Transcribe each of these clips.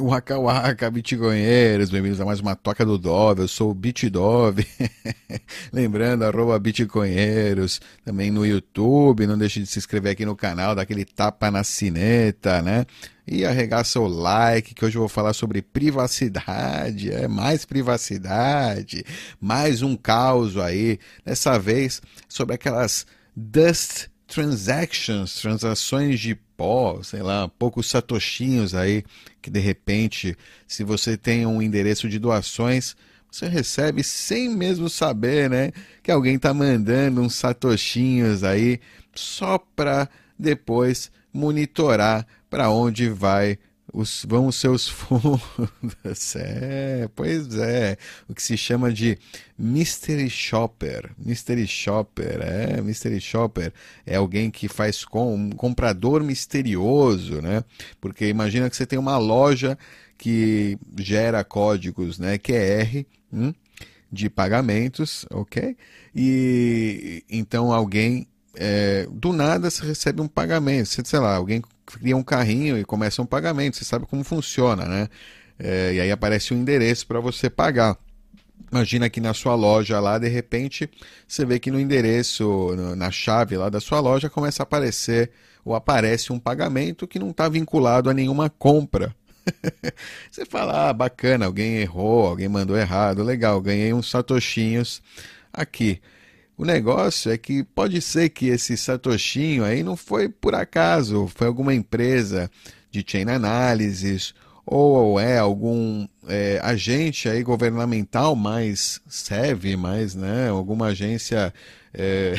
Waka Waka, Bitcoinheiros, bem-vindos a mais uma Toca do Dove, eu sou o Bitdove, lembrando, arroba Bitcoinheiros, também no YouTube, não deixe de se inscrever aqui no canal, daquele tapa na cineta, né? E arregaça o like, que hoje eu vou falar sobre privacidade, é mais privacidade, mais um caos aí, dessa vez sobre aquelas dust transactions, transações de pó, sei lá, poucos satoshinhos aí, que de repente, se você tem um endereço de doações, você recebe sem mesmo saber, né, que alguém está mandando uns satoshinhos aí só para depois monitorar para onde vai os, vão os seus fundos. É, pois é. O que se chama de Mystery Shopper. Mystery Shopper, é. Mystery Shopper é alguém que faz com um comprador misterioso, né? Porque imagina que você tem uma loja que gera códigos, né? QR. Hum, de pagamentos, ok? E então alguém é, do nada você recebe um pagamento, sei lá, alguém cria um carrinho e começa um pagamento, você sabe como funciona, né? É, e aí aparece um endereço para você pagar. Imagina que na sua loja lá, de repente, você vê que no endereço, na chave lá da sua loja, começa a aparecer ou aparece um pagamento que não está vinculado a nenhuma compra. você fala, ah, bacana, alguém errou, alguém mandou errado, legal, ganhei uns satoshinhos aqui. O negócio é que pode ser que esse Satoshinho aí não foi por acaso, foi alguma empresa de chain analysis ou é algum é, agente aí governamental mais serve mais, né? Alguma agência é,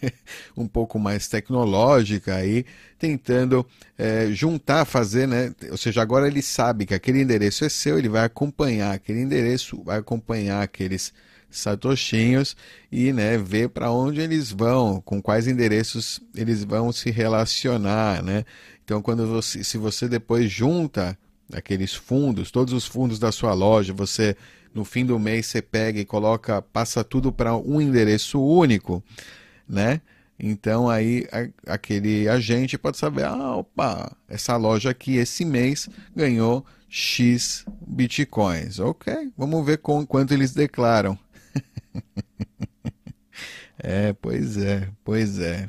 um pouco mais tecnológica aí, tentando é, juntar, fazer, né? Ou seja, agora ele sabe que aquele endereço é seu, ele vai acompanhar aquele endereço, vai acompanhar aqueles satoshinhos e né, ver para onde eles vão, com quais endereços eles vão se relacionar, né? Então, quando você, se você depois junta aqueles fundos, todos os fundos da sua loja, você no fim do mês você pega e coloca, passa tudo para um endereço único, né? Então aí a, aquele agente pode saber, ah, opa, essa loja aqui esse mês ganhou X bitcoins. Ok, vamos ver com quanto eles declaram. É, pois é, pois é.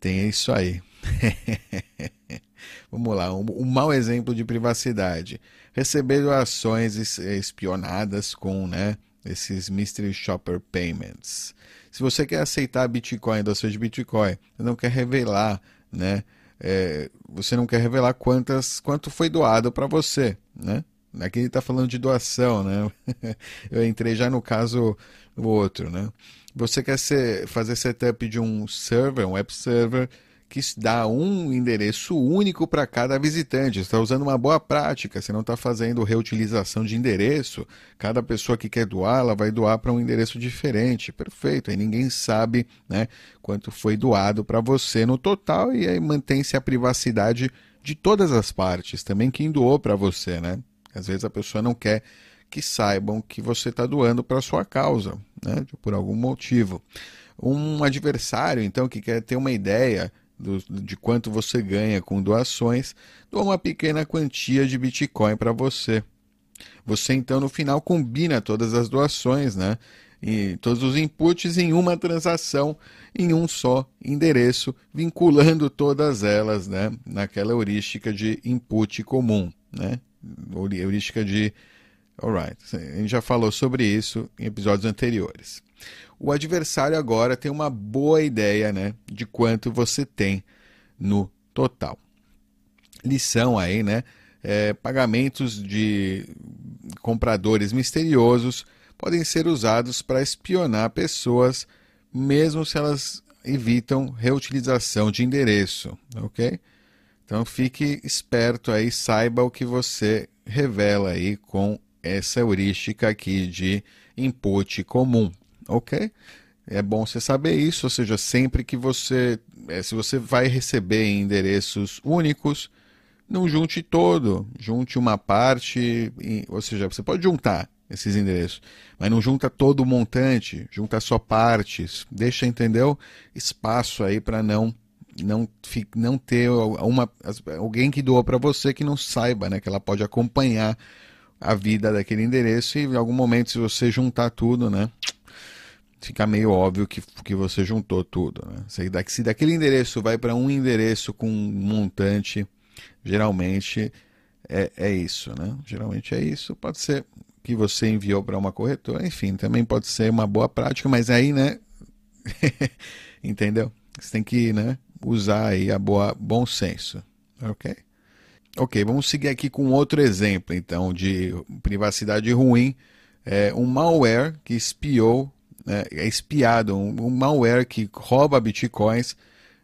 Tem isso aí. Vamos lá, um, um mau exemplo de privacidade. Receber doações espionadas com né, esses Mystery Shopper Payments. Se você quer aceitar Bitcoin, doações de Bitcoin, não quer revelar, né? É, você não quer revelar quantas, quanto foi doado para você, né? Aqui ele está falando de doação, né? Eu entrei já no caso o outro, né? Você quer ser, fazer setup de um server, um web server, que dá um endereço único para cada visitante. Você está usando uma boa prática, você não está fazendo reutilização de endereço. Cada pessoa que quer doar, ela vai doar para um endereço diferente. Perfeito. Aí ninguém sabe né, quanto foi doado para você no total e aí mantém-se a privacidade de todas as partes, também quem doou para você, né? Às vezes a pessoa não quer que saibam que você está doando para sua causa, né? por algum motivo. Um adversário, então, que quer ter uma ideia do, de quanto você ganha com doações, doa uma pequena quantia de Bitcoin para você. Você, então, no final, combina todas as doações, né? E todos os inputs em uma transação, em um só endereço, vinculando todas elas né? naquela heurística de input comum. Né? Heurística de. Alright, a gente já falou sobre isso em episódios anteriores. O adversário agora tem uma boa ideia né, de quanto você tem no total. Lição aí, né? É, pagamentos de compradores misteriosos podem ser usados para espionar pessoas, mesmo se elas evitam reutilização de endereço, ok? Então fique esperto aí, saiba o que você revela aí com essa heurística aqui de input comum, ok? É bom você saber isso, ou seja, sempre que você, é, se você vai receber endereços únicos, não junte todo, junte uma parte, ou seja, você pode juntar esses endereços, mas não junta todo o montante, junta só partes, deixa, entendeu? Espaço aí para não não, não ter uma, alguém que doou para você que não saiba, né? Que ela pode acompanhar a vida daquele endereço e em algum momento, se você juntar tudo, né? Fica meio óbvio que, que você juntou tudo. Né? Se, se daquele endereço vai para um endereço com um montante, geralmente é, é isso, né? Geralmente é isso. Pode ser que você enviou para uma corretora, enfim, também pode ser uma boa prática, mas aí, né? Entendeu? Você tem que, né? Usar aí a boa bom senso, ok? Ok, vamos seguir aqui com outro exemplo, então, de privacidade ruim. É um malware que espiou, né, é espiado, um, um malware que rouba bitcoins,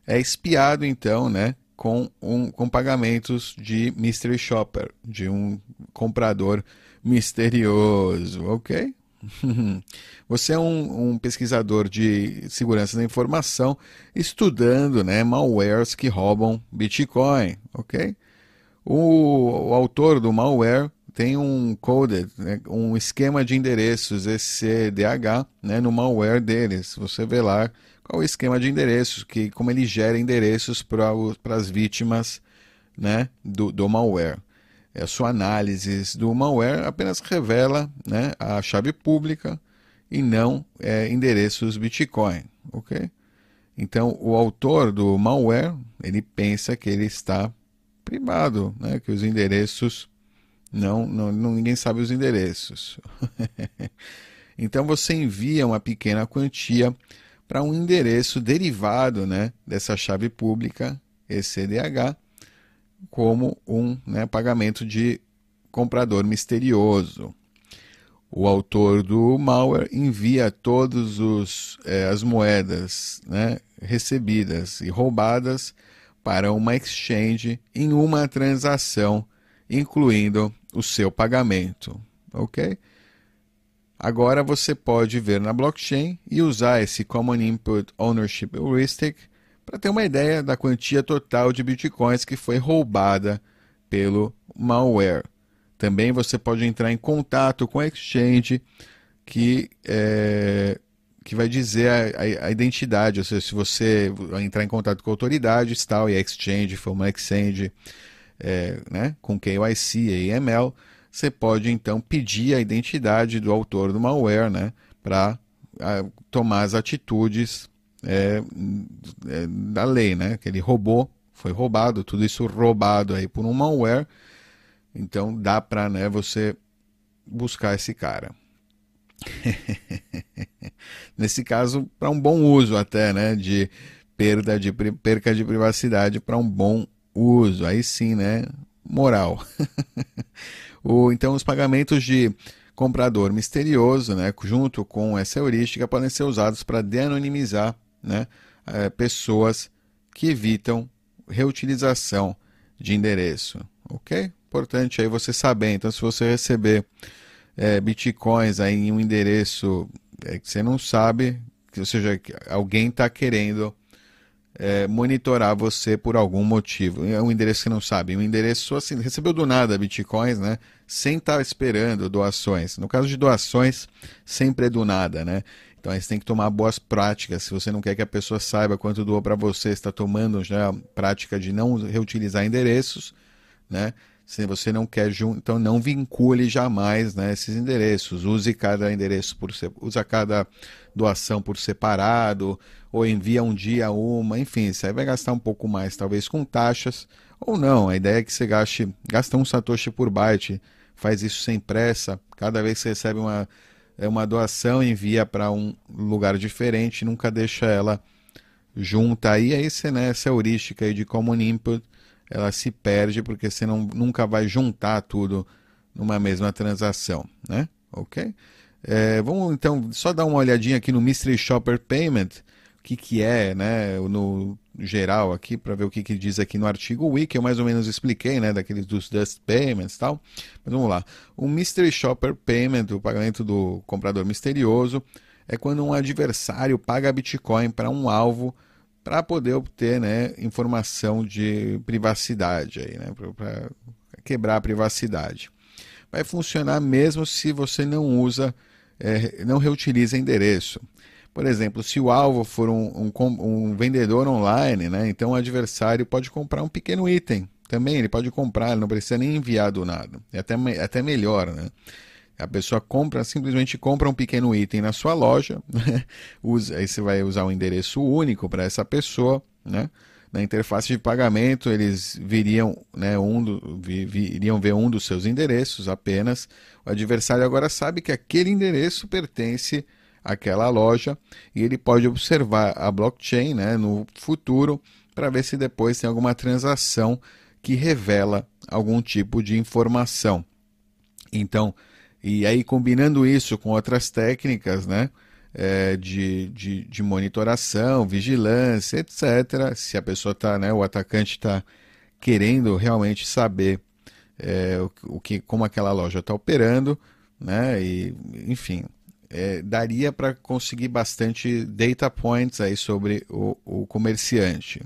é espiado, então, né, com, um, com pagamentos de mystery shopper, de um comprador misterioso, ok? Você é um, um, pesquisador de segurança da informação estudando né, malwares que roubam Bitcoin, ok? O, o autor do malware tem um coded, né, um esquema de endereços SCDH né, no malware deles. Você vê lá qual é o esquema de endereços, que, como ele gera endereços para as vítimas né, do, do malware. A sua análise do malware apenas revela né, a chave pública e não é, endereços Bitcoin, ok? Então, o autor do malware, ele pensa que ele está privado, né? que os endereços não, não, não ninguém sabe os endereços. então você envia uma pequena quantia para um endereço derivado, né, dessa chave pública ECDH como um né, pagamento de comprador misterioso. O autor do malware envia todas é, as moedas né, recebidas e roubadas para uma exchange em uma transação, incluindo o seu pagamento. Ok? Agora você pode ver na blockchain e usar esse Common Input Ownership Heuristic para ter uma ideia da quantia total de bitcoins que foi roubada pelo malware. Também você pode entrar em contato com a exchange que é, que vai dizer a, a, a, identidade, ou seja, se você entrar em contato com autoridades tal, e a exchange for uma exchange é, né, com KYC e AML, você pode então pedir a identidade do autor do malware né, para tomar as atitudes é, é, da lei, né, que ele roubou, foi roubado, tudo isso roubado aí por um malware, então dá para né, você buscar esse cara. Nesse caso, para um bom uso até, né? De perda de perca de privacidade para um bom uso. Aí sim, né? Moral. o, então, os pagamentos de comprador misterioso, né, junto com essa heurística, podem ser usados para de-anonimizar né, é, pessoas que evitam reutilização de endereço. Ok? Importante aí você saber. Então, se você receber é, bitcoins aí em um endereço é, que você não sabe, ou seja, alguém está querendo é, monitorar você por algum motivo. É um endereço que não sabe, um endereço assim, recebeu do nada bitcoins, né? Sem estar tá esperando doações. No caso de doações, sempre é do nada, né? Então aí você tem que tomar boas práticas. Se você não quer que a pessoa saiba quanto doou para você, está tomando já a prática de não reutilizar endereços, né? Se você não quer, então não vincule jamais né, esses endereços. Use cada endereço por usa cada doação por separado, ou envia um dia uma, enfim, você vai gastar um pouco mais, talvez com taxas, ou não. A ideia é que você gaste, gasta um satoshi por byte, faz isso sem pressa. Cada vez que você recebe uma, é uma doação, envia para um lugar diferente, nunca deixa ela junta aí. Aí você, né, essa heurística aí de common input ela se perde porque você não, nunca vai juntar tudo numa mesma transação, né? Ok? É, vamos então só dar uma olhadinha aqui no Mystery Shopper Payment, o que, que é, né, no geral aqui, para ver o que, que diz aqui no artigo Wiki, eu mais ou menos expliquei, né, daqueles dos Dust Payments e tal, mas vamos lá. O Mystery Shopper Payment, o pagamento do comprador misterioso, é quando um adversário paga Bitcoin para um alvo para poder obter né, informação de privacidade, aí, né, para quebrar a privacidade. Vai funcionar mesmo se você não usa, é, não reutiliza endereço. Por exemplo, se o alvo for um, um, um vendedor online, né, então o adversário pode comprar um pequeno item também, ele pode comprar, ele não precisa nem enviar do nada. É até, é até melhor, né? A pessoa compra, simplesmente compra um pequeno item na sua loja, né? Usa, aí você vai usar um endereço único para essa pessoa, né? Na interface de pagamento, eles viriam, né, um do, vi, ver um dos seus endereços apenas. O adversário agora sabe que aquele endereço pertence àquela loja e ele pode observar a blockchain né, no futuro para ver se depois tem alguma transação que revela algum tipo de informação. Então, e aí combinando isso com outras técnicas, né? É, de, de, de, monitoração, vigilância, etc. Se a pessoa está, né, o atacante está querendo realmente saber é, o, o, que, como aquela loja está operando, né, e, enfim, é, daria para conseguir bastante data points aí sobre o, o comerciante.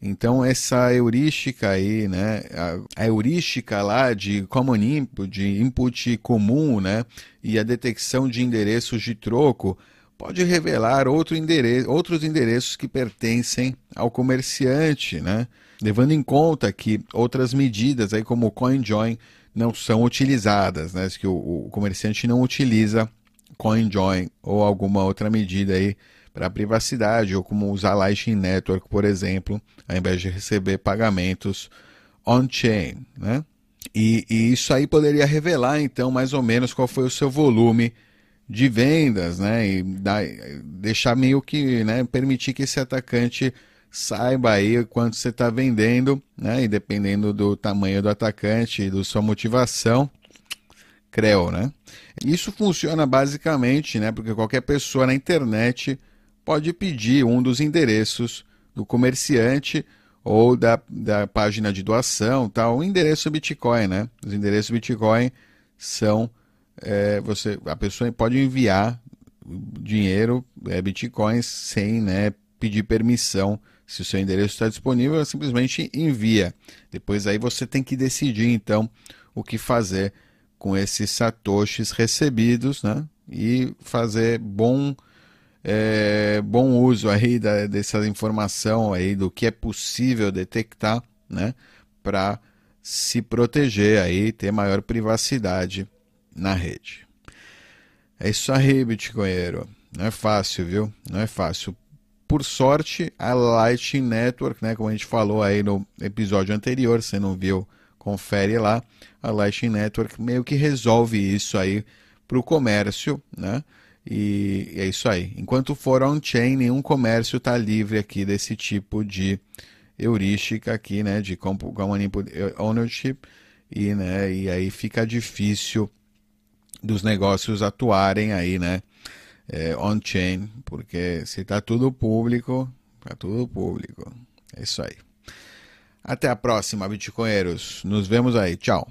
Então essa heurística aí, né, a, a heurística lá de common input, de input comum, né, e a detecção de endereços de troco pode revelar outro outros endereços que pertencem ao comerciante, né, levando em conta que outras medidas aí como o CoinJoin não são utilizadas, né, que o, o comerciante não utiliza CoinJoin ou alguma outra medida aí para privacidade, ou como usar Lightning Network, por exemplo, ao invés de receber pagamentos on-chain. Né? E, e, isso aí poderia revelar, então, mais ou menos qual foi o seu volume de vendas, né? E deixar meio que, né, permitir que esse atacante saiba aí quanto você está vendendo, né? E dependendo do tamanho do atacante e da sua motivação, creu, né? Isso funciona basicamente, né? Porque qualquer pessoa na internet pode pedir um dos endereços do comerciante ou da, da página de doação, tal, o endereço Bitcoin, né? Os endereços Bitcoin são é, você, a pessoa pode enviar dinheiro, é, bitcoins, sem né, pedir permissão. Se o seu endereço está disponível, simplesmente envia. Depois aí você tem que decidir então o que fazer com esses satoshis recebidos, né? E fazer bom é, bom uso aí da, dessa informação aí do que é possível detectar, né, para se proteger aí, ter maior privacidade na rede. É isso aí, Bitcoinheiro. Não é fácil, viu? Não é fácil. Por sorte, a Lightning Network, né, como a gente falou aí no episódio anterior, você não viu, confere lá. A Lightning Network meio que resolve isso aí para o comércio, né? E é isso aí. Enquanto for on-chain, nenhum comércio está livre aqui desse tipo de heurística aqui, né, de input ownership e, né, e aí fica difícil dos negócios atuarem aí, né, é, on-chain, porque se está tudo público, está tudo público. É isso aí. Até a próxima, Bitcoinheiros. Nos vemos aí. Tchau.